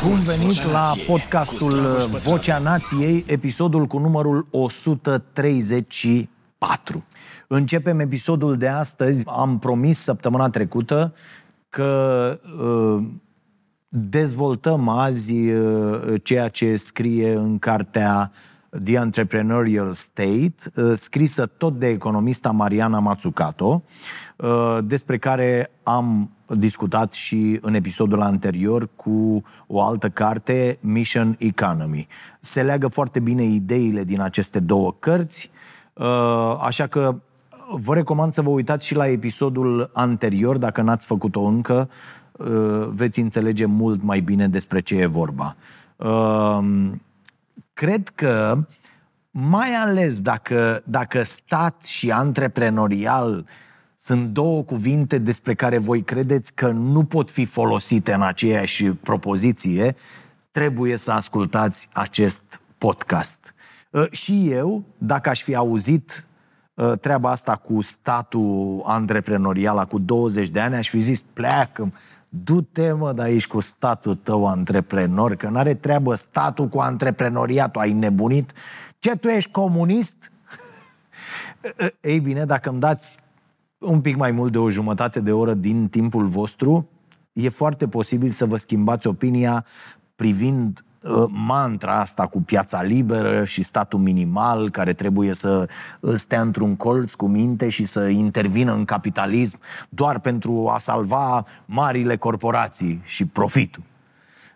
Bun venit la podcastul Vocea Nației, episodul cu numărul 134. Începem episodul de astăzi. Am promis săptămâna trecută că uh, dezvoltăm azi uh, ceea ce scrie în cartea The Entrepreneurial State, uh, scrisă tot de economista Mariana Mazzucato, uh, despre care am discutat și în episodul anterior cu o altă carte, Mission Economy. Se leagă foarte bine ideile din aceste două cărți, uh, așa că vă recomand să vă uitați și la episodul anterior, dacă n-ați făcut-o încă, veți înțelege mult mai bine despre ce e vorba cred că mai ales dacă, dacă stat și antreprenorial sunt două cuvinte despre care voi credeți că nu pot fi folosite în aceeași propoziție, trebuie să ascultați acest podcast. Uh, și eu, dacă aș fi auzit uh, treaba asta cu statul antreprenorial cu 20 de ani, aș fi zis, pleacă, Du-te, mă, de aici cu statul tău antreprenor, că n-are treabă statul cu antreprenoriatul. Ai nebunit? Ce, tu ești comunist? Ei bine, dacă îmi dați un pic mai mult de o jumătate de oră din timpul vostru, e foarte posibil să vă schimbați opinia privind Uh, mantra asta cu piața liberă și statul minimal care trebuie să uh, stea într-un colț cu minte și să intervină în capitalism doar pentru a salva marile corporații și profitul.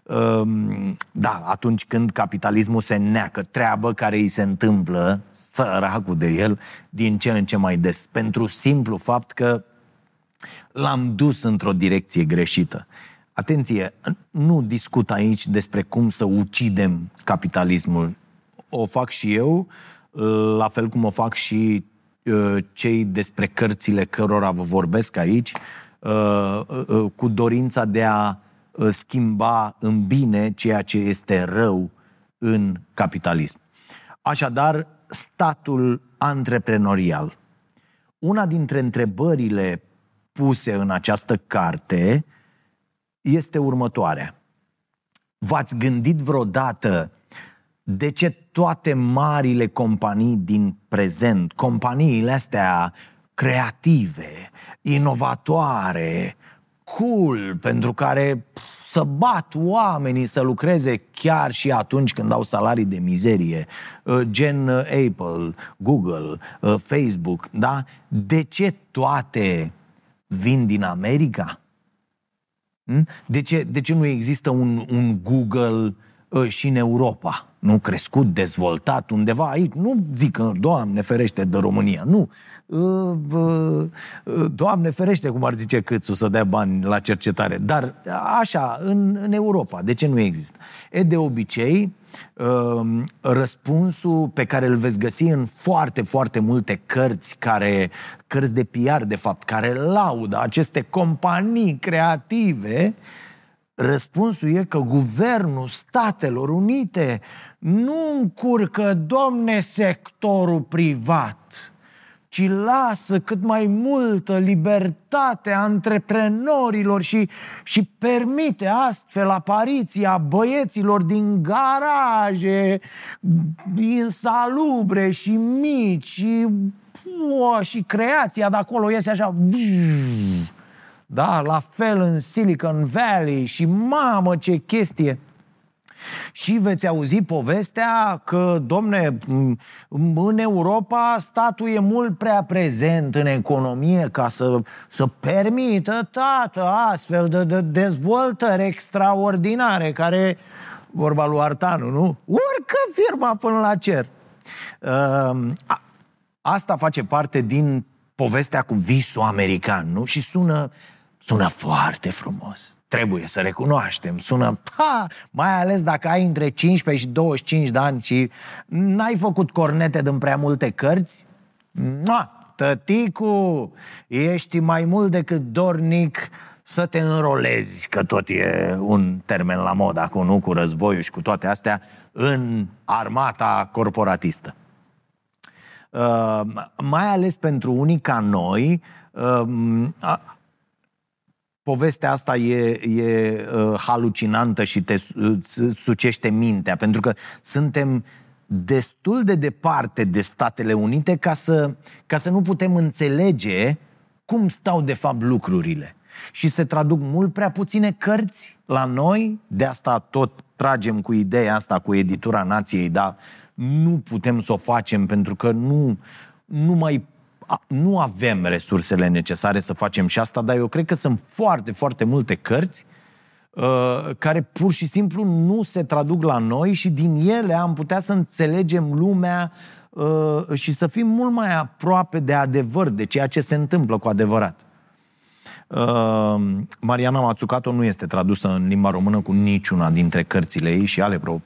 Um, da, atunci când capitalismul se neacă, treabă care îi se întâmplă, săracul de el, din ce în ce mai des, pentru simplu fapt că l-am dus într-o direcție greșită. Atenție, nu discut aici despre cum să ucidem capitalismul. O fac și eu, la fel cum o fac și uh, cei despre cărțile cărora vă vorbesc aici, uh, uh, cu dorința de a schimba în bine ceea ce este rău în capitalism. Așadar, statul antreprenorial. Una dintre întrebările puse în această carte este următoarea. V-ați gândit vreodată de ce toate marile companii din prezent, companiile astea creative, inovatoare, cool, pentru care să bat oamenii să lucreze chiar și atunci când au salarii de mizerie, uh, gen uh, Apple, Google, uh, Facebook, da? De ce toate vin din America? Hm? De ce, de ce nu există un, un Google uh, și în Europa? Nu crescut, dezvoltat undeva aici? Nu zic că, Doamne ferește de România, nu. Uh, uh, Doamne ferește, cum ar zice Câțu, să dea bani la cercetare. Dar așa, în, în Europa, de ce nu există? E de obicei, Ehm, răspunsul pe care îl veți găsi în foarte, foarte multe cărți, care, cărți de PR, de fapt, care laudă aceste companii creative, Răspunsul e că guvernul Statelor Unite nu încurcă, domne, sectorul privat ci lasă cât mai multă libertate antreprenorilor și, și permite astfel apariția băieților din garaje insalubre și mici și, o, și creația de acolo iese așa da, la fel în Silicon Valley și mamă ce chestie și veți auzi povestea că, domne, în Europa statul e mult prea prezent în economie ca să, să permită toată astfel de, de dezvoltări extraordinare care, vorba lui Artanu, nu? Urcă firma până la cer. Uh, asta face parte din povestea cu visul american, nu? Și sună, sună foarte frumos. Trebuie să recunoaștem, sună, ha, mai ales dacă ai între 15 și 25 de ani și n-ai făcut cornete din prea multe cărți, Mua, tăticu, ești mai mult decât dornic să te înrolezi, că tot e un termen la mod acum, nu cu războiul și cu toate astea, în armata corporatistă. Uh, mai ales pentru unii ca noi, uh, povestea asta e, e uh, halucinantă și te sucește mintea, pentru că suntem destul de departe de Statele Unite ca să, ca să nu putem înțelege cum stau de fapt lucrurile. Și se traduc mult prea puține cărți la noi, de asta tot tragem cu ideea asta cu editura nației, dar nu putem să o facem pentru că nu, nu mai nu avem resursele necesare să facem și asta, dar eu cred că sunt foarte, foarte multe cărți uh, care pur și simplu nu se traduc la noi și din ele am putea să înțelegem lumea uh, și să fim mult mai aproape de adevăr, de ceea ce se întâmplă cu adevărat. Uh, Mariana Mazzucato nu este tradusă în limba română cu niciuna dintre cărțile ei și ale vreo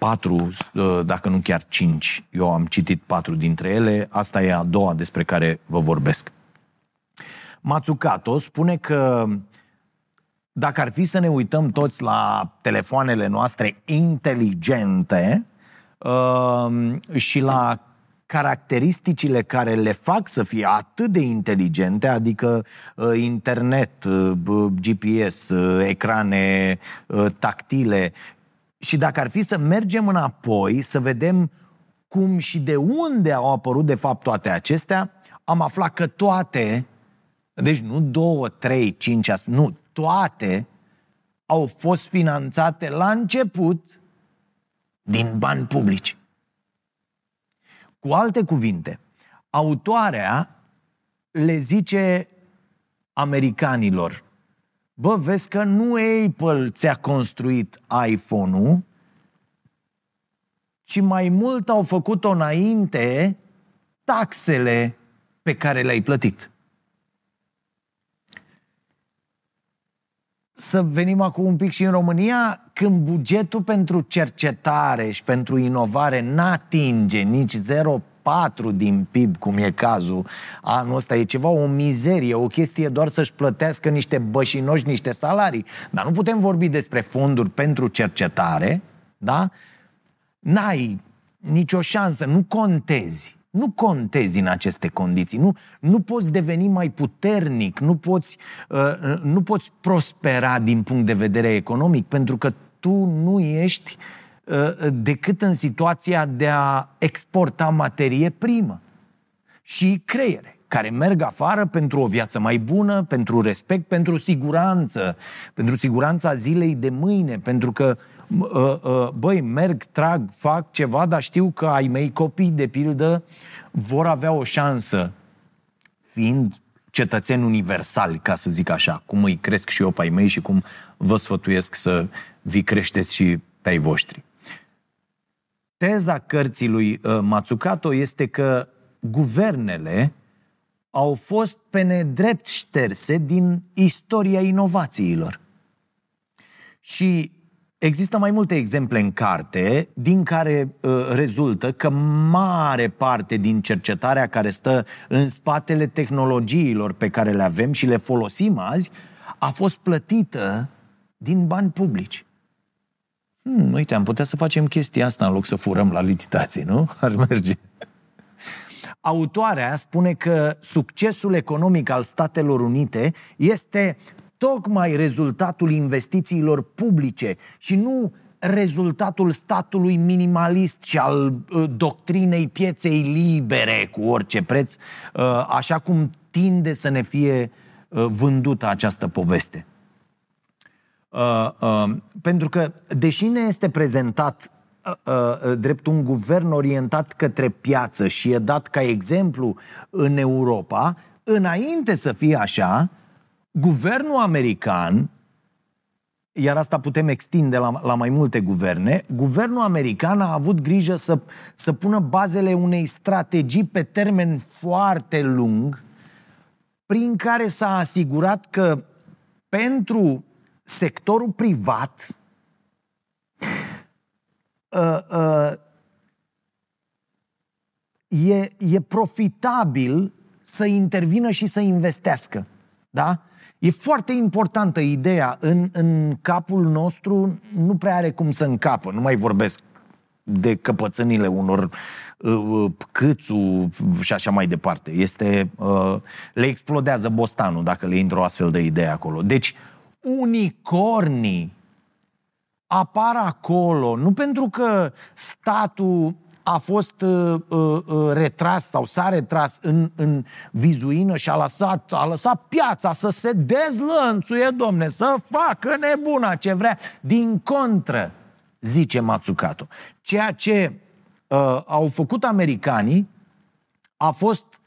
patru, uh, dacă nu chiar cinci. Eu am citit patru dintre ele, asta e a doua despre care vă vorbesc. Matsukato spune că dacă ar fi să ne uităm toți la telefoanele noastre inteligente uh, și la caracteristicile care le fac să fie atât de inteligente, adică uh, internet, GPS, ecrane tactile și dacă ar fi să mergem înapoi, să vedem cum și de unde au apărut de fapt toate acestea, am aflat că toate, deci nu două, trei, cinci, nu, toate au fost finanțate la început din bani publici. Cu alte cuvinte, autoarea le zice americanilor, Bă, vezi că nu Apple ți-a construit iPhone-ul, ci mai mult au făcut-o înainte taxele pe care le-ai plătit. Să venim acum un pic și în România, când bugetul pentru cercetare și pentru inovare n-atinge nici 0 4 din PIB, cum e cazul anul ăsta, e ceva, o mizerie, o chestie doar să-și plătească niște bășinoși, niște salarii. Dar nu putem vorbi despre fonduri pentru cercetare, da? N-ai nicio șansă, nu contezi. Nu contezi în aceste condiții, nu, nu poți deveni mai puternic, nu poți, uh, nu poți prospera din punct de vedere economic, pentru că tu nu ești uh, Uh, decât în situația de a exporta materie primă și creiere care merg afară pentru o viață mai bună, pentru respect, pentru siguranță, pentru siguranța zilei de mâine, pentru că uh, uh, băi, merg, trag, fac ceva, dar știu că ai mei copii, de pildă, vor avea o șansă, fiind cetățeni universali, ca să zic așa, cum îi cresc și eu pe ai mei și cum vă sfătuiesc să vi creșteți și pe ai voștri. Teza cărții lui uh, Matsukato este că guvernele au fost pe nedrept șterse din istoria inovațiilor. Și există mai multe exemple în carte din care uh, rezultă că mare parte din cercetarea care stă în spatele tehnologiilor pe care le avem și le folosim azi a fost plătită din bani publici. Hmm, uite, am putea să facem chestia asta în loc să furăm la licitații, nu? Ar merge. Autoarea spune că succesul economic al Statelor Unite este tocmai rezultatul investițiilor publice și nu rezultatul statului minimalist și al uh, doctrinei pieței libere cu orice preț, uh, așa cum tinde să ne fie uh, vândută această poveste. Uh, uh, pentru că, deși ne este prezentat uh, uh, drept un guvern orientat către piață și e dat ca exemplu în Europa, înainte să fie așa, guvernul american, iar asta putem extinde la, la mai multe guverne, guvernul american a avut grijă să, să pună bazele unei strategii pe termen foarte lung, prin care s-a asigurat că pentru sectorul privat uh, uh, e, e profitabil să intervină și să investească. Da? E foarte importantă ideea în, în capul nostru, nu prea are cum să încapă, nu mai vorbesc de căpățânile unor Câțu și așa mai departe. Este, le explodează bostanul dacă le intră o astfel de idee acolo. Deci, unicornii apar acolo, nu pentru că statul a fost uh, uh, uh, retras sau s-a retras în, în vizuină și a lăsat, a lăsat piața să se dezlănțuie, domne, să facă nebuna ce vrea. Din contră, zice Matsukato, ceea ce uh, au făcut americanii a fost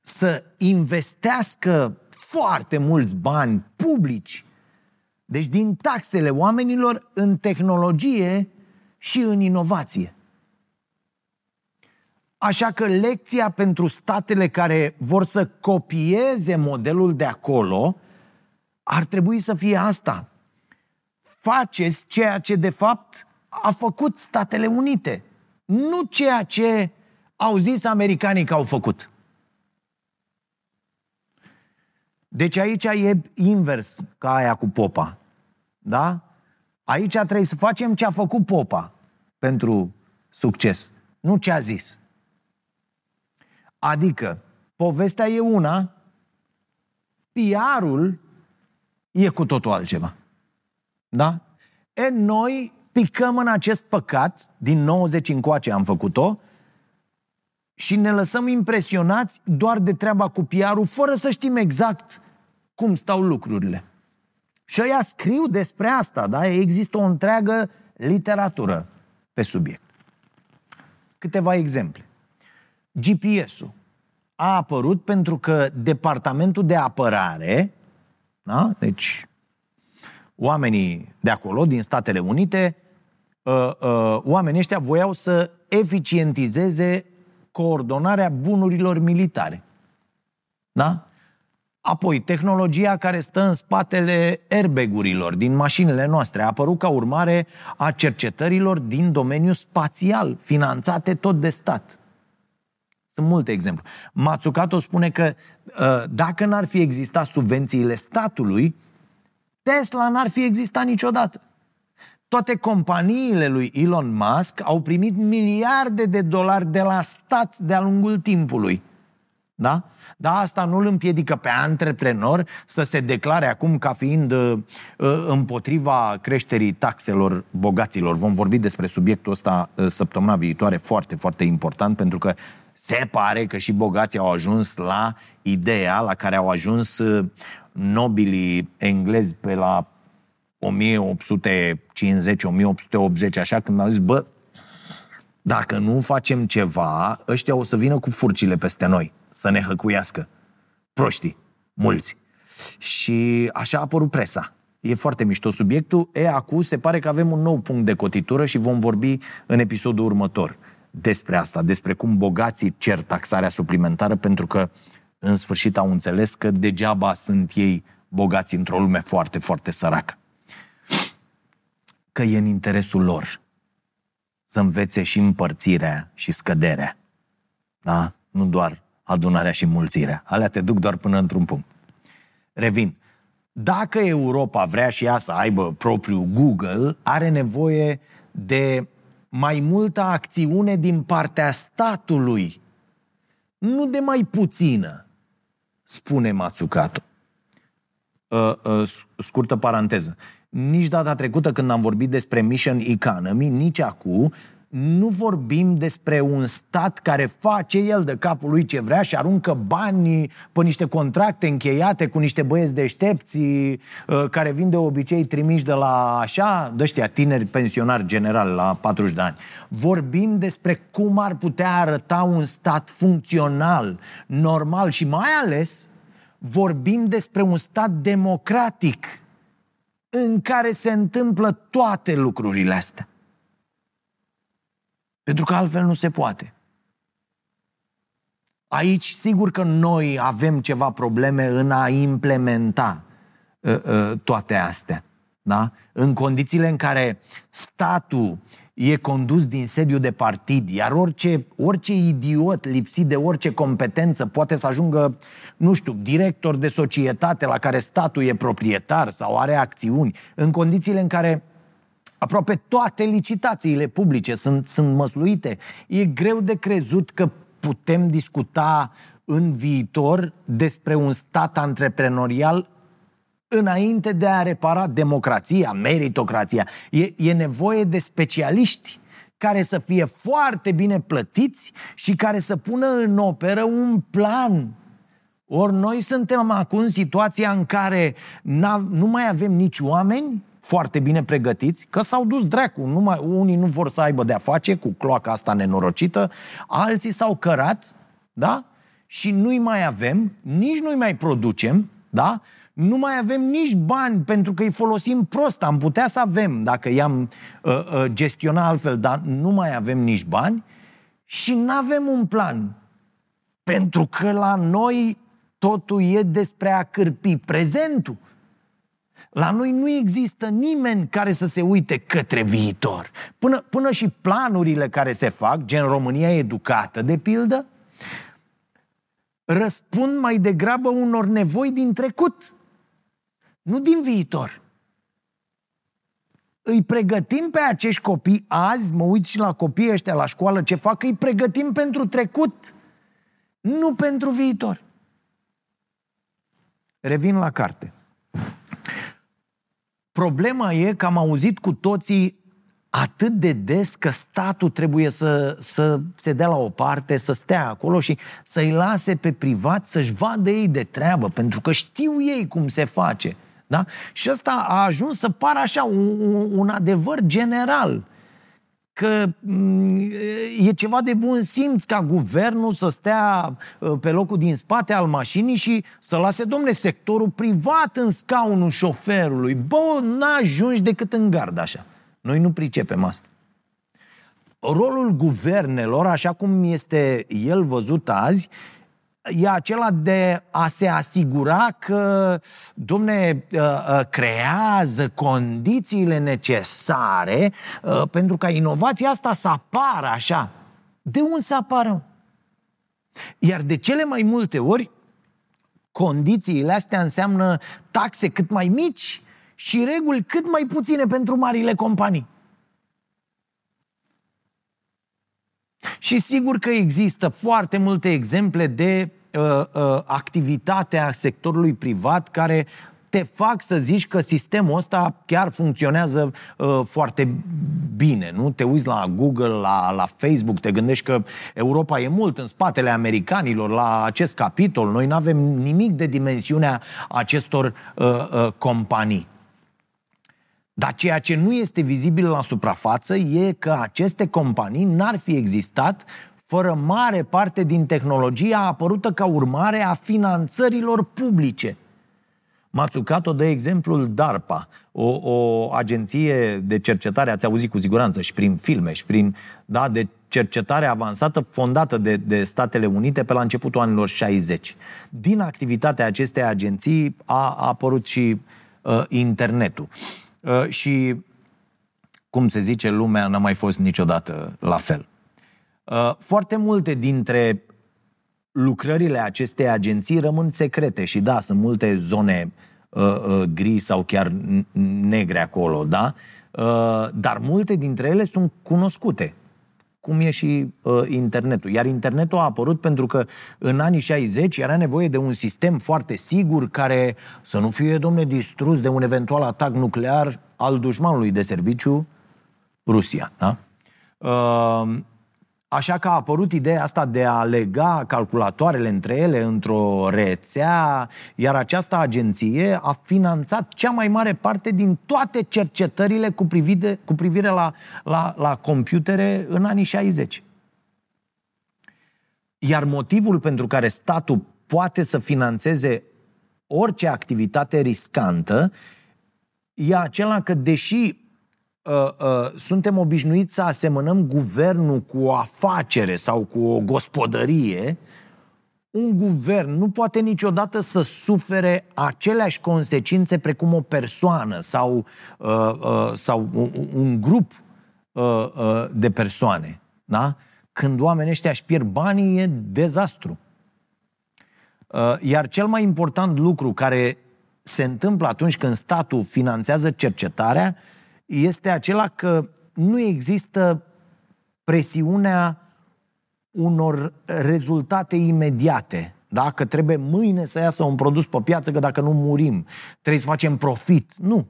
să investească foarte mulți bani publici deci din taxele oamenilor în tehnologie și în inovație. Așa că lecția pentru statele care vor să copieze modelul de acolo ar trebui să fie asta. Faceți ceea ce de fapt a făcut Statele Unite, nu ceea ce au zis americanii că au făcut. Deci aici e invers ca aia cu popa. Da? Aici trebuie să facem ce a făcut popa pentru succes, nu ce a zis. Adică, povestea e una, PR-ul e cu totul altceva. Da? E, noi picăm în acest păcat, din 90 încoace am făcut-o, și ne lăsăm impresionați doar de treaba cu PR-ul, fără să știm exact cum stau lucrurile. Și ăia scriu despre asta, da? Există o întreagă literatură pe subiect. Câteva exemple. GPS-ul a apărut pentru că Departamentul de Apărare, da? deci oamenii de acolo, din Statele Unite, uh, uh, oamenii ăștia voiau să eficientizeze coordonarea bunurilor militare. Da? Apoi, tehnologia care stă în spatele airbag-urilor din mașinile noastre a apărut ca urmare a cercetărilor din domeniul spațial, finanțate tot de stat. Sunt multe exemple. Matsukato spune că ă, dacă n-ar fi existat subvențiile statului, Tesla n-ar fi existat niciodată. Toate companiile lui Elon Musk au primit miliarde de dolari de la stat de-a lungul timpului. Da? Dar asta nu îl împiedică pe antreprenor să se declare acum ca fiind uh, uh, împotriva creșterii taxelor bogaților. Vom vorbi despre subiectul ăsta uh, săptămâna viitoare, foarte, foarte important, pentru că se pare că și bogații au ajuns la ideea la care au ajuns uh, nobilii englezi pe la 1850-1880, așa, când au zis, bă, dacă nu facem ceva, ăștia o să vină cu furcile peste noi să ne hăcuiască. Proștii, mulți. Și așa a apărut presa. E foarte mișto subiectul. E, acum se pare că avem un nou punct de cotitură și vom vorbi în episodul următor despre asta, despre cum bogații cer taxarea suplimentară pentru că în sfârșit au înțeles că degeaba sunt ei bogați într-o lume foarte, foarte săracă. Că e în interesul lor să învețe și împărțirea și scăderea. Da? Nu doar adunarea și mulțirea. Alea te duc doar până într-un punct. Revin. Dacă Europa vrea și ea să aibă propriul Google, are nevoie de mai multă acțiune din partea statului. Nu de mai puțină, spune Matsukato. Uh, uh, scurtă paranteză. Nici data trecută când am vorbit despre Mission Economy, nici acum nu vorbim despre un stat care face el de capul lui ce vrea și aruncă bani pe niște contracte încheiate cu niște băieți deștepți uh, care vin de obicei trimiși de la așa, de ăștia tineri pensionari general la 40 de ani. Vorbim despre cum ar putea arăta un stat funcțional, normal și mai ales vorbim despre un stat democratic în care se întâmplă toate lucrurile astea. Pentru că altfel nu se poate. Aici, sigur că noi avem ceva probleme în a implementa uh, uh, toate astea. Da? În condițiile în care statul e condus din sediu de partid, iar orice, orice idiot lipsit de orice competență poate să ajungă, nu știu, director de societate la care statul e proprietar sau are acțiuni, în condițiile în care Aproape toate licitațiile publice sunt, sunt măsluite. E greu de crezut că putem discuta în viitor despre un stat antreprenorial înainte de a repara democrația, meritocrația. E, e nevoie de specialiști care să fie foarte bine plătiți și care să pună în operă un plan. Ori noi suntem acum în situația în care nu mai avem nici oameni foarte bine pregătiți, că s-au dus dracu. Nu mai, unii nu vor să aibă de-a face cu cloaca asta nenorocită, alții s-au cărat, da? Și nu-i mai avem, nici nu-i mai producem, da? nu mai avem nici bani pentru că îi folosim prost. Am putea să avem dacă i-am uh, uh, gestiona altfel, dar nu mai avem nici bani și nu avem un plan. Pentru că la noi totul e despre a cârpi prezentul. La noi nu există nimeni care să se uite către viitor. Până, până și planurile care se fac, gen România educată, de pildă, răspund mai degrabă unor nevoi din trecut nu din viitor. Îi pregătim pe acești copii azi, mă uit și la copiii ăștia la școală ce fac, îi pregătim pentru trecut, nu pentru viitor. Revin la carte. Problema e că am auzit cu toții atât de des că statul trebuie să, să se dea la o parte, să stea acolo și să-i lase pe privat să-și vadă ei de treabă, pentru că știu ei cum se face. Da? Și ăsta a ajuns să pară așa un, un adevăr general că mm, e ceva de bun simț ca guvernul să stea uh, pe locul din spate al mașinii și să lase, domne, sectorul privat în scaunul șoferului. Bă, n-ajungi decât în gard așa. Noi nu pricepem asta. Rolul guvernelor, așa cum este el văzut azi, e acela de a se asigura că, domne, uh, uh, creează condițiile necesare uh, pentru ca inovația asta să apară așa. De unde să apară? Iar de cele mai multe ori, condițiile astea înseamnă taxe cât mai mici și reguli cât mai puține pentru marile companii. Și sigur că există foarte multe exemple de uh, uh, activitatea sectorului privat care te fac să zici că sistemul ăsta chiar funcționează uh, foarte bine. Nu te uiți la Google, la, la Facebook, te gândești că Europa e mult în spatele americanilor la acest capitol. Noi nu avem nimic de dimensiunea acestor uh, uh, companii. Dar ceea ce nu este vizibil la suprafață e că aceste companii n-ar fi existat fără mare parte din tehnologia apărută ca urmare a finanțărilor publice. Matsukato dă exemplul DARPA, o, o agenție de cercetare, ați auzit cu siguranță, și prin filme, și prin, da, de cercetare avansată fondată de, de Statele Unite pe la începutul anilor 60. Din activitatea acestei agenții a, a apărut și uh, internetul. Uh, și, cum se zice, lumea n-a mai fost niciodată la fel. Uh, foarte multe dintre lucrările acestei agenții rămân secrete și da, sunt multe zone uh, uh, gri sau chiar negre acolo, da? Uh, dar multe dintre ele sunt cunoscute cum e și uh, internetul. Iar internetul a apărut pentru că în anii 60 era nevoie de un sistem foarte sigur care să nu fie, domne, distrus de un eventual atac nuclear al dușmanului de serviciu, Rusia. Da? Uh, Așa că a apărut ideea asta de a lega calculatoarele între ele într-o rețea, iar această agenție a finanțat cea mai mare parte din toate cercetările cu privire, cu privire la, la, la computere în anii 60. Iar motivul pentru care statul poate să financeze orice activitate riscantă e acela că, deși uh, uh, suntem obișnuiți să asemănăm guvernul cu o afacere sau cu o gospodărie, un guvern nu poate niciodată să sufere aceleași consecințe precum o persoană sau, uh, uh, sau un, un grup uh, uh, de persoane. Da? Când oamenii ăștia își pierd banii, e dezastru. Uh, iar cel mai important lucru care se întâmplă atunci când statul finanțează cercetarea este acela că nu există presiunea unor rezultate imediate. Da? Că trebuie mâine să iasă un produs pe piață, că dacă nu murim, trebuie să facem profit. Nu.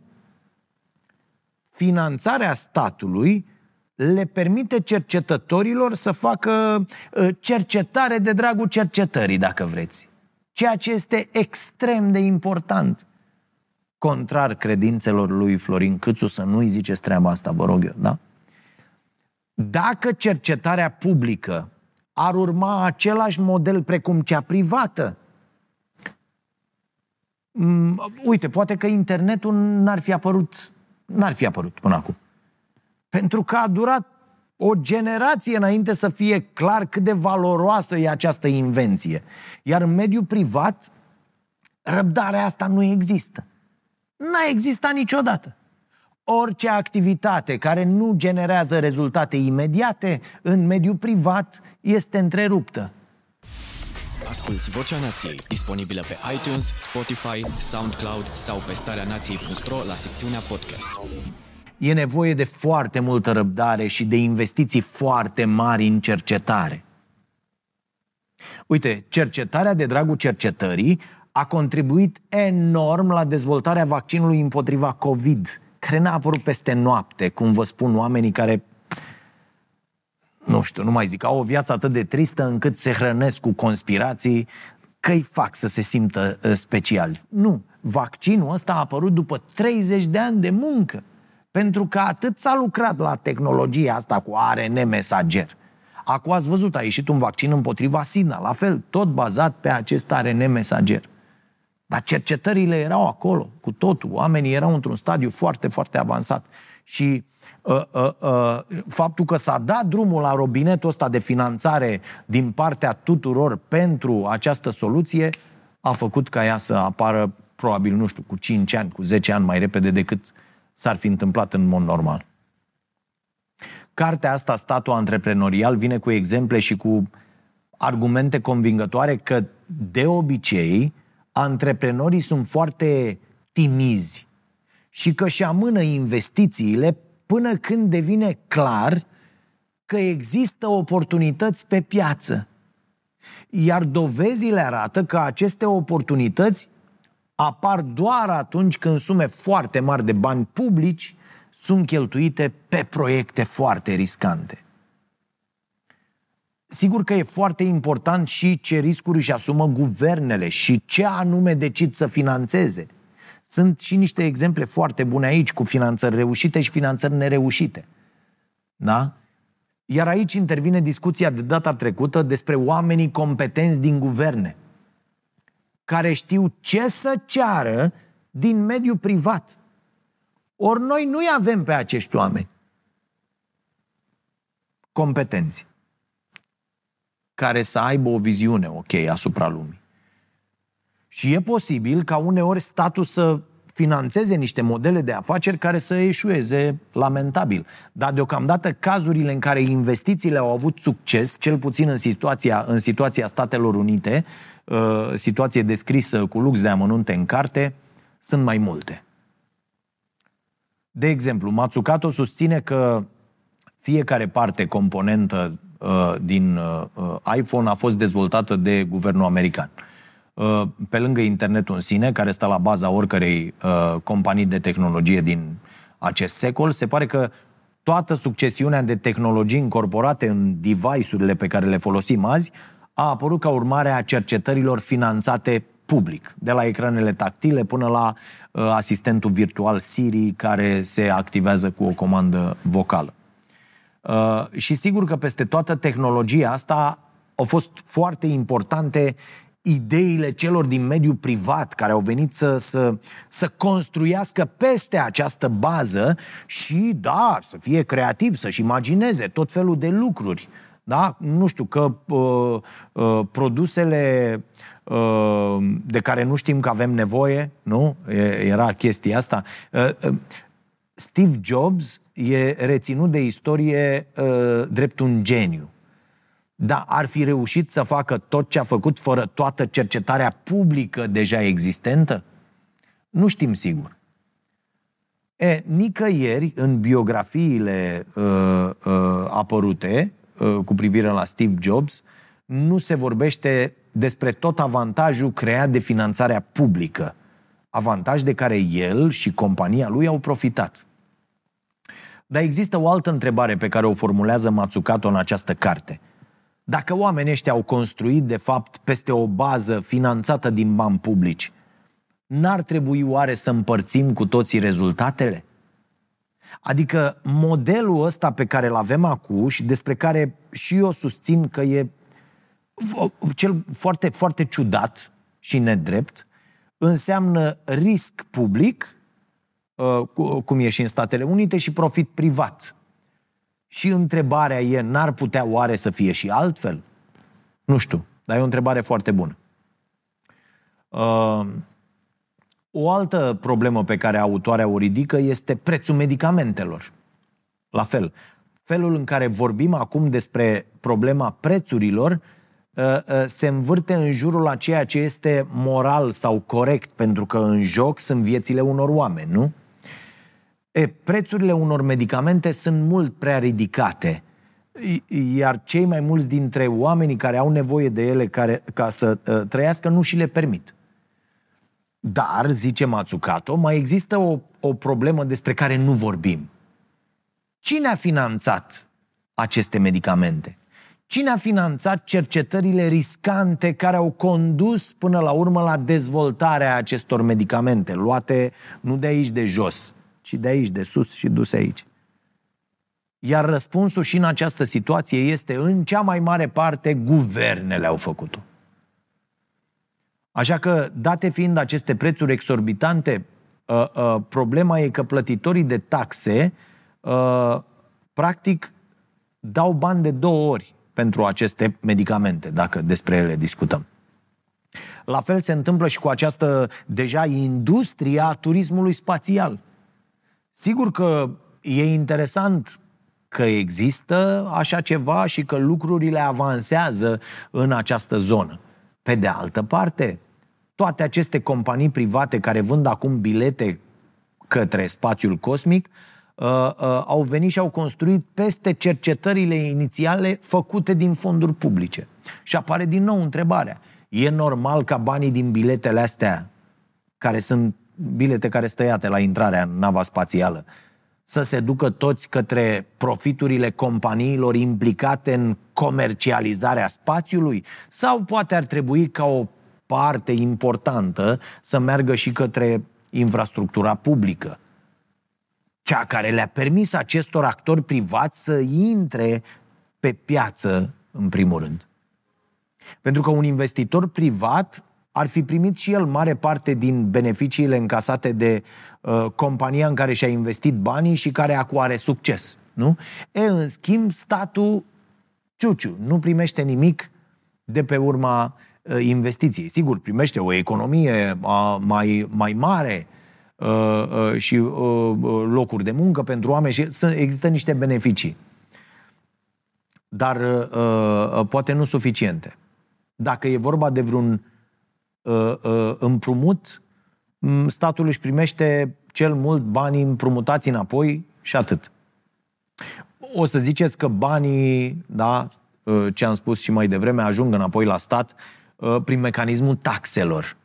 Finanțarea statului le permite cercetătorilor să facă ă, cercetare de dragul cercetării, dacă vreți. Ceea ce este extrem de important. Contrar credințelor lui Florin Câțu, să nu-i ziceți treaba asta, vă rog eu, da? Dacă cercetarea publică ar urma același model precum cea privată, uite, poate că internetul n-ar fi apărut, n-ar fi apărut până acum. Pentru că a durat o generație înainte să fie clar cât de valoroasă e această invenție. Iar în mediul privat, răbdarea asta nu există. N-a existat niciodată. Orice activitate care nu generează rezultate imediate în mediul privat este întreruptă. Asculți Vocea Nației, disponibilă pe iTunes, Spotify, SoundCloud sau pe starea nației.ro la secțiunea podcast. E nevoie de foarte multă răbdare și de investiții foarte mari în cercetare. Uite, cercetarea de dragul cercetării a contribuit enorm la dezvoltarea vaccinului împotriva COVID, care n-a apărut peste noapte, cum vă spun oamenii care nu știu, nu mai zic, au o viață atât de tristă încât se hrănesc cu conspirații că îi fac să se simtă uh, speciali. Nu, vaccinul ăsta a apărut după 30 de ani de muncă. Pentru că atât s-a lucrat la tehnologia asta cu ARN mesager. Acum ați văzut, a ieșit un vaccin împotriva SIDA, la fel, tot bazat pe acest ARN mesager. Dar cercetările erau acolo, cu totul. Oamenii erau într-un stadiu foarte, foarte avansat. Și uh, uh, uh, faptul că s-a dat drumul la robinetul ăsta de finanțare din partea tuturor pentru această soluție a făcut ca ea să apară probabil, nu știu, cu 5 ani, cu 10 ani mai repede decât s-ar fi întâmplat în mod normal. Cartea asta, Statul Antreprenorial, vine cu exemple și cu argumente convingătoare că, de obicei, antreprenorii sunt foarte timizi și că și amână investițiile până când devine clar că există oportunități pe piață. Iar dovezile arată că aceste oportunități apar doar atunci când sume foarte mari de bani publici sunt cheltuite pe proiecte foarte riscante. Sigur că e foarte important și ce riscuri își asumă guvernele și ce anume decid să financeze. Sunt și niște exemple foarte bune aici, cu finanțări reușite și finanțări nereușite. Da? Iar aici intervine discuția de data trecută despre oamenii competenți din guverne care știu ce să ceară din mediul privat. Ori noi nu-i avem pe acești oameni competenți care să aibă o viziune ok asupra lumii. Și e posibil ca uneori statul să financeze niște modele de afaceri care să eșueze lamentabil. Dar deocamdată cazurile în care investițiile au avut succes, cel puțin în situația, în situația Statelor Unite, uh, situație descrisă cu lux de amănunte în carte, sunt mai multe. De exemplu, Matsukato susține că fiecare parte componentă uh, din uh, iPhone a fost dezvoltată de guvernul american. Uh, pe lângă internetul în sine, care stă la baza oricărei uh, companii de tehnologie din acest secol, se pare că toată succesiunea de tehnologii incorporate în device-urile pe care le folosim azi a apărut ca urmare a cercetărilor finanțate public, de la ecranele tactile până la uh, asistentul virtual Siri care se activează cu o comandă vocală. Uh, și sigur că peste toată tehnologia asta au fost foarte importante ideile celor din mediul privat care au venit să, să, să construiască peste această bază și, da, să fie creativ, să-și imagineze tot felul de lucruri. Da? Nu știu, că uh, uh, produsele uh, de care nu știm că avem nevoie, nu? Era chestia asta. Uh, uh, Steve Jobs e reținut de istorie uh, drept un geniu. Dar ar fi reușit să facă tot ce a făcut fără toată cercetarea publică deja existentă? Nu știm sigur. E, nicăieri în biografiile uh, uh, apărute uh, cu privire la Steve Jobs nu se vorbește despre tot avantajul creat de finanțarea publică. Avantaj de care el și compania lui au profitat. Dar există o altă întrebare pe care o formulează Matsukato în această carte. Dacă oamenii ăștia au construit, de fapt, peste o bază finanțată din bani publici, n-ar trebui oare să împărțim cu toții rezultatele? Adică modelul ăsta pe care îl avem acum și despre care și eu susțin că e cel foarte, foarte ciudat și nedrept, înseamnă risc public, uh, cum e și în Statele Unite, și profit privat. Și întrebarea e, n-ar putea oare să fie și altfel? Nu știu, dar e o întrebare foarte bună. Uh, o altă problemă pe care autoarea o ridică este prețul medicamentelor. La fel, felul în care vorbim acum despre problema prețurilor uh, uh, se învârte în jurul a ceea ce este moral sau corect, pentru că în joc sunt viețile unor oameni, nu? E, prețurile unor medicamente sunt mult prea ridicate, iar cei mai mulți dintre oamenii care au nevoie de ele care, ca să uh, trăiască nu și le permit. Dar, zice Matsukato, mai există o, o problemă despre care nu vorbim. Cine a finanțat aceste medicamente? Cine a finanțat cercetările riscante care au condus până la urmă la dezvoltarea acestor medicamente, luate nu de aici de jos, ci de aici de sus și duse aici? Iar răspunsul și în această situație este, în cea mai mare parte, guvernele au făcut-o. Așa că, date fiind aceste prețuri exorbitante, uh, uh, problema e că plătitorii de taxe uh, practic dau bani de două ori pentru aceste medicamente, dacă despre ele discutăm. La fel se întâmplă și cu această deja industria a turismului spațial. Sigur că e interesant că există așa ceva și că lucrurile avansează în această zonă. Pe de altă parte, toate aceste companii private care vând acum bilete către spațiul cosmic uh, uh, au venit și au construit peste cercetările inițiale făcute din fonduri publice. Și apare din nou întrebarea. E normal ca banii din biletele astea, care sunt bilete care stăiate la intrarea în nava spațială, să se ducă toți către profiturile companiilor implicate în comercializarea spațiului? Sau poate ar trebui ca o parte importantă să meargă și către infrastructura publică? Cea care le-a permis acestor actori privați să intre pe piață, în primul rând. Pentru că un investitor privat ar fi primit și el mare parte din beneficiile încasate de uh, compania în care și-a investit banii și care acum are succes. Nu? E, în schimb, statul ciuciu, nu primește nimic de pe urma uh, investiției. Sigur, primește o economie uh, mai, mai mare uh, uh, și uh, uh locuri de muncă pentru oameni și există niște beneficii. Dar uh, uh, poate nu suficiente. Dacă e vorba de vreun uh, uh, împrumut, statul își primește cel mult banii împrumutați înapoi și atât. O să ziceți că banii, da, uh, ce am spus și mai devreme, ajung înapoi la stat uh, prin mecanismul taxelor.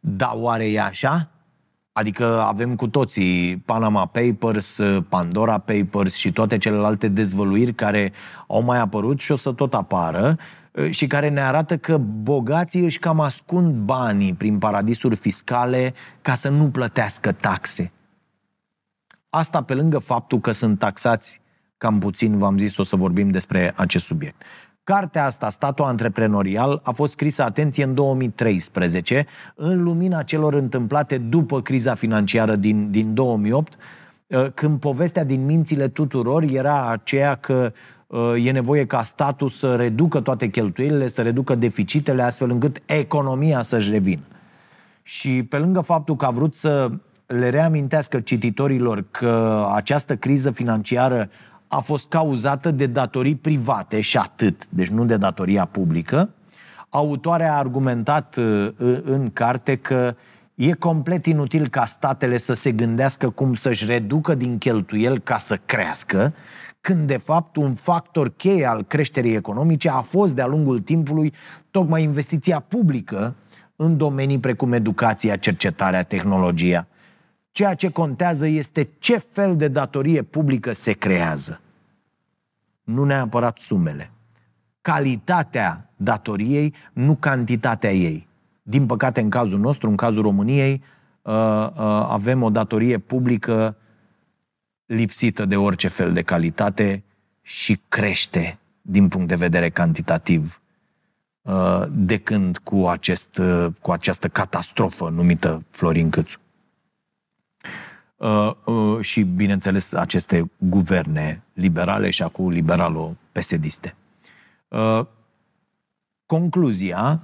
Da, oare e așa? Adică avem cu toții Panama Papers, Pandora Papers și toate celelalte dezvăluiri care au mai apărut și o să tot apară Uh, și care ne arată că bogații își cam ascund banii prin paradisuri fiscale ca să nu plătească taxe. Asta pe lângă faptul că sunt taxați cam puțin, v-am zis, o să vorbim despre acest subiect. Cartea asta, Statul Antreprenorial, a fost scrisă, atenție, în 2013, în lumina celor întâmplate după criza financiară din, din 2008, uh, când povestea din mințile tuturor era aceea că e nevoie ca statul să reducă toate cheltuielile, să reducă deficitele, astfel încât economia să-și revină. Și pe lângă faptul că a vrut să le reamintească cititorilor că această criză financiară a fost cauzată de datorii private și atât, deci nu de datoria publică, autoarea a argumentat uh, în carte că E complet inutil ca statele să se gândească cum să-și reducă din cheltuiel ca să crească, când de fapt un factor cheie al creșterii economice a fost de-a lungul timpului tocmai investiția publică în domenii precum educația, cercetarea, tehnologia. Ceea ce contează este ce fel de datorie publică se creează. Nu neapărat sumele. Calitatea datoriei, nu cantitatea ei. Din păcate, în cazul nostru, în cazul României, uh, uh, avem o datorie publică lipsită de orice fel de calitate și crește din punct de vedere cantitativ uh, de când cu, acest, cu această catastrofă numită Florin Câțu. Și, bineînțeles, aceste guverne liberale și acum liberalo-pesediste. Concluzia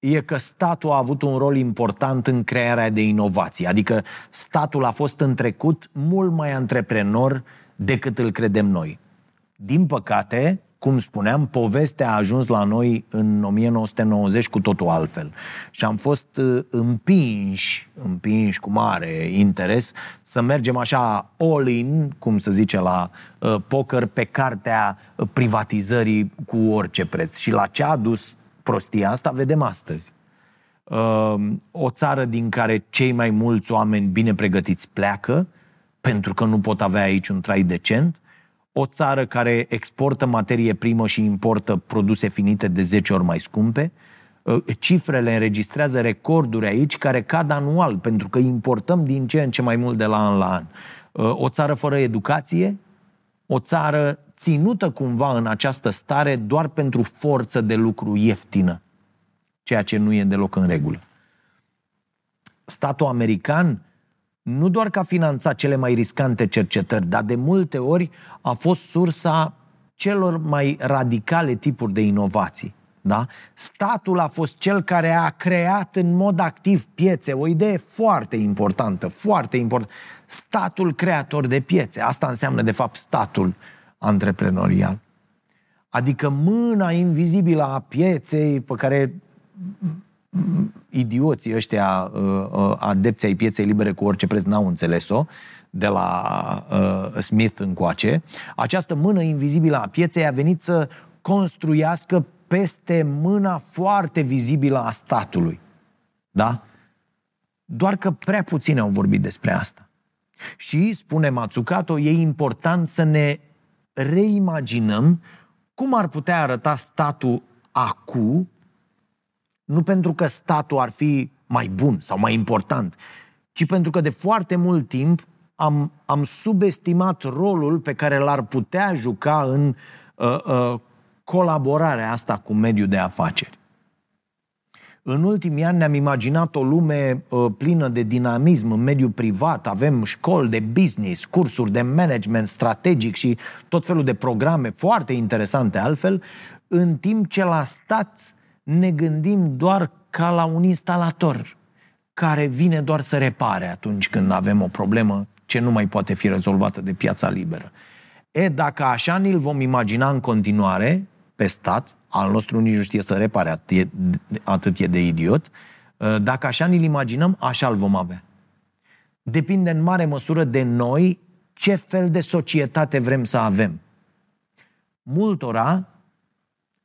e că statul a avut un rol important în crearea de inovații. Adică statul a fost în trecut mult mai antreprenor decât îl credem noi. Din păcate, cum spuneam, povestea a ajuns la noi în 1990 cu totul altfel. Și am fost uh, împinși, împinși cu mare interes, să mergem așa all-in, cum se zice la uh, poker, pe cartea privatizării cu orice preț. Și la ce a dus prostia asta vedem astăzi. Uh, o țară din care cei mai mulți oameni bine pregătiți pleacă, pentru că nu pot avea aici un trai decent, o țară care exportă materie primă și importă produse finite de 10 ori mai scumpe, uh, cifrele înregistrează recorduri aici care cad anual, pentru că importăm din ce în ce mai mult de la an la an. Uh, o țară fără educație, o țară ținută cumva în această stare doar pentru forță de lucru ieftină, ceea ce nu e deloc în regulă. Statul american nu doar că a finanțat cele mai riscante cercetări, dar de multe ori a fost sursa celor mai radicale tipuri de inovații. Da? Statul a fost cel care a creat în mod activ piețe, o idee foarte importantă, foarte importantă. Statul creator de piețe, asta înseamnă de fapt statul antreprenorial. Adică mâna invizibilă a pieței pe care idioții ăștia uh, uh, adepții ai pieței libere cu orice preț n-au înțeles-o de la uh, Smith încoace, această mână invizibilă a pieței a venit să construiască peste mâna foarte vizibilă a statului. Da? Doar că prea puțini au vorbit despre asta. Și, spune Matsukato, e important să ne reimaginăm cum ar putea arăta statul acum nu pentru că statul ar fi mai bun sau mai important, ci pentru că de foarte mult timp am, am subestimat rolul pe care l-ar putea juca în uh, uh, colaborarea asta cu mediul de afaceri. În ultimii ani ne-am imaginat o lume uh, plină de dinamism în mediul privat, avem școli de business, cursuri de management strategic și tot felul de programe foarte interesante altfel, în timp ce la stat ne gândim doar ca la un instalator care vine doar să repare atunci când avem o problemă ce nu mai poate fi rezolvată de piața liberă. E, dacă așa ni-l vom imagina în continuare pe stat, al nostru nici nu știe să repare, atât e, atât e de idiot, dacă așa ni-l imaginăm, așa îl vom avea. Depinde în mare măsură de noi ce fel de societate vrem să avem. Multora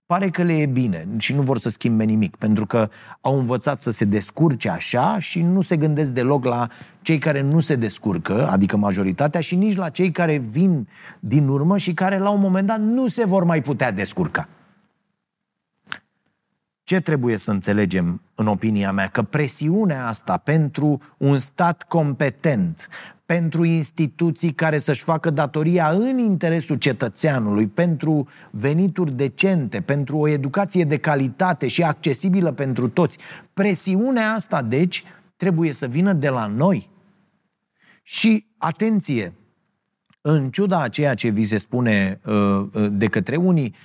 pare că le e bine și nu vor să schimbe nimic, pentru că au învățat să se descurce așa și nu se gândesc deloc la cei care nu se descurcă, adică majoritatea, și nici la cei care vin din urmă și care la un moment dat nu se vor mai putea descurca. Ce trebuie să înțelegem, în opinia mea? Că presiunea asta pentru un stat competent, pentru instituții care să-și facă datoria în interesul cetățeanului, pentru venituri decente, pentru o educație de calitate și accesibilă pentru toți. Presiunea asta, deci, trebuie să vină de la noi. Și, atenție, în ciuda a ceea ce vi se spune uh, uh de către unii,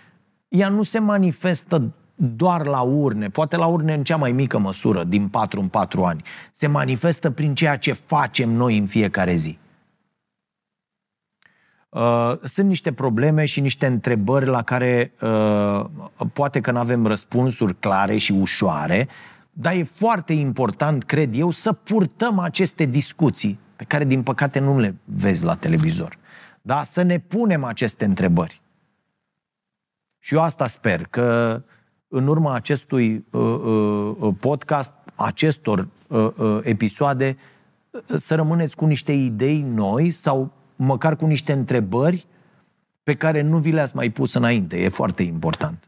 ea nu se manifestă doar la urne, poate la urne în cea mai mică măsură, din 4 în 4 ani. Se manifestă prin ceea ce facem noi în fiecare zi. Uh, sunt niște probleme și niște întrebări la care uh, poate că nu avem răspunsuri clare și ușoare, dar e foarte important, cred eu, să purtăm aceste discuții pe care, din păcate, nu le vezi la televizor. Da? Să ne punem aceste întrebări. Și eu asta sper, că în urma acestui uh, uh, uh podcast, acestor uh, uh, episoade, uh, să rămâneți cu niște idei noi sau măcar cu niște întrebări pe care nu vi le-ați mai pus înainte. E foarte important.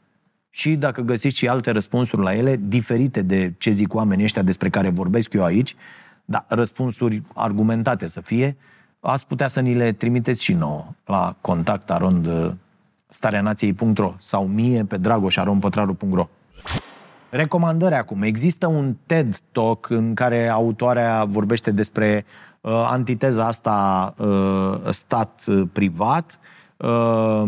Și dacă găsiți și alte răspunsuri la ele, diferite de ce zic oamenii ăștia despre care vorbesc eu aici, da, răspunsuri argumentate să fie, ați putea să ni le trimiteți și nouă la contact arond stareanației.ro sau mie pe dragoșaronpătraru.ro Recomandări acum. Există un TED Talk în care autoarea vorbește despre uh, antiteza asta uh, stat-privat, uh,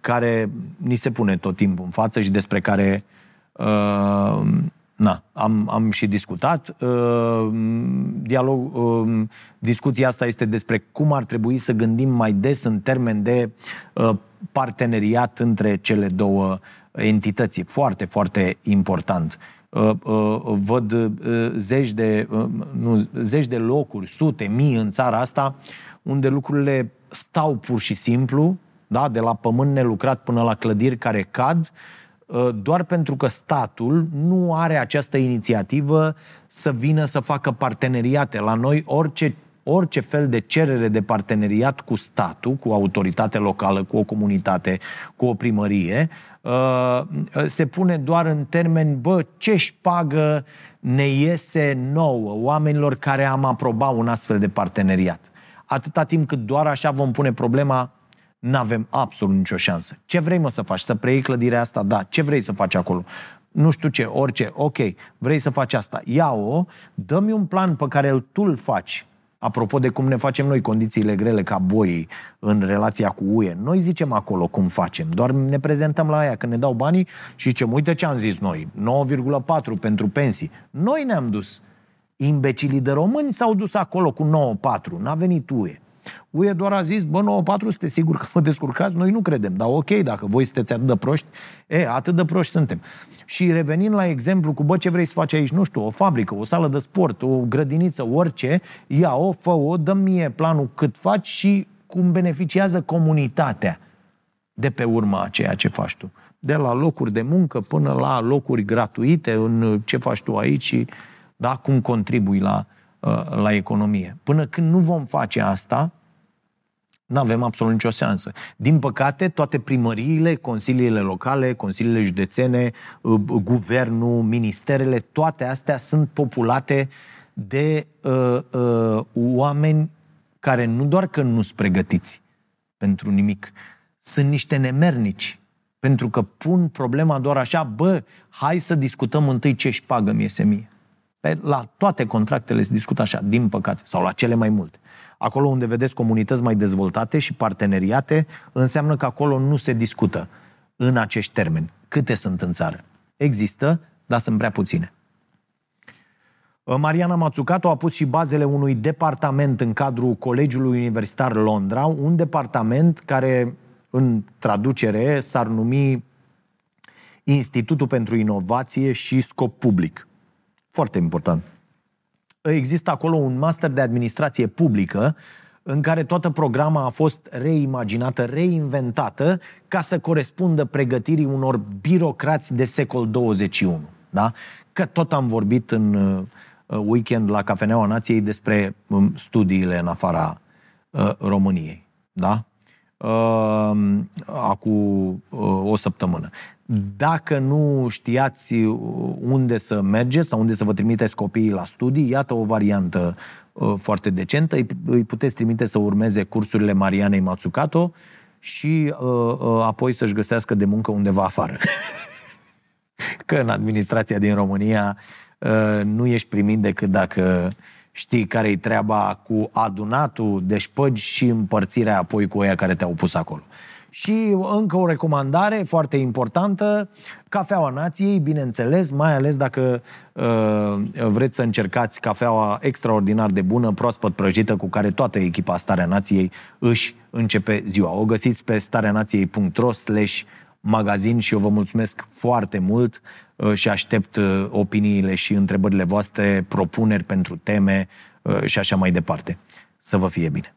care ni se pune tot timpul în față și despre care uh, na, am, am și discutat. Uh, dialog, uh, discuția asta este despre cum ar trebui să gândim mai des în termen de uh, parteneriat între cele două entități. Foarte, foarte important. Uh, uh, văd uh, zeci de, nu, zeci de locuri, sute, mii în țara asta, unde lucrurile stau pur și simplu, da? de la pământ nelucrat până la clădiri care cad, doar pentru că statul nu are această inițiativă să vină să facă parteneriate. La noi orice orice fel de cerere de parteneriat cu statul, cu o autoritate locală, cu o comunitate, cu o primărie, uh, se pune doar în termeni, bă, ce pagă ne iese nouă, oamenilor care am aprobat un astfel de parteneriat. Atâta timp cât doar așa vom pune problema, nu avem absolut nicio șansă. Ce vrei, mă, să faci? Să preiei clădirea asta? Da. Ce vrei să faci acolo? Nu știu ce, orice. Ok, vrei să faci asta. Ia-o, dă-mi un plan pe care tu îl faci Apropo de cum ne facem noi condițiile grele ca boii în relația cu UE, noi zicem acolo cum facem, doar ne prezentăm la aia când ne dau banii și zicem, uite ce am zis noi, 9,4 pentru pensii. Noi ne-am dus. Imbecilii de români s-au dus acolo cu 9,4, n-a venit UE. UE doar a zis, bă, 9-4, sunteți sigur că vă descurcați? Noi nu credem, dar ok, dacă voi sunteți atât de proști, e, atât de proști suntem. Și revenind la exemplu cu, bă, ce vrei să faci aici, nu știu, o fabrică, o sală de sport, o grădiniță, orice, ia-o, fă-o, dă mie planul cât faci și cum beneficiază comunitatea de pe urma a ceea ce faci tu. De la locuri de muncă până la locuri gratuite în ce faci tu aici și da, cum contribui la, uh, la economie. Până când nu vom face asta, nu avem absolut nicio seansă. Din păcate, toate primăriile, consiliile locale, consiliile județene, uh, guvernul, ministerele, toate astea sunt populate de uh, uh, oameni care nu doar că nu sunt pregătiți pentru nimic, sunt niște nemernici. Pentru că pun problema doar așa, bă, hai să discutăm întâi ce își pagă mie semie. La toate contractele se discută așa, din păcate, sau la cele mai multe. Acolo unde vedeți comunități mai dezvoltate și parteneriate, înseamnă că acolo nu se discută în acești termeni. Câte sunt în țară? Există, dar sunt prea puține. Mariana Mazzucato a pus și bazele unui departament în cadrul Colegiului Universitar Londra, un departament care, în traducere, s-ar numi Institutul pentru Inovație și Scop Public. Foarte important există acolo un master de administrație publică în care toată programa a fost reimaginată, reinventată ca să corespundă pregătirii unor birocrați de secol 21. Da? Că tot am vorbit în uh, weekend la Cafeneaua Nației despre um, studiile în afara uh, României. Da? Uh, acum o săptămână. Dacă nu știați unde să mergeți sau unde să vă trimiteți copiii la studii, iată o variantă uh, foarte decentă. Îi puteți trimite să urmeze cursurile Marianei Matsukato și uh, uh, apoi să-și găsească de muncă undeva afară. Că în administrația din România uh, nu ești primit decât dacă știi care-i treaba cu adunatul de șpăgi și împărțirea apoi cu aia care te-au pus acolo. Și încă o recomandare foarte importantă, cafeaua nației, bineînțeles, mai ales dacă uh, vreți să încercați cafeaua extraordinar de bună, proaspăt prăjită, cu care toată echipa Starea Nației își începe ziua. O găsiți pe stareanației.ro slash magazin și eu vă mulțumesc foarte mult uh, și aștept uh, opiniile și întrebările voastre, propuneri pentru teme și așa mai departe. Să vă fie bine!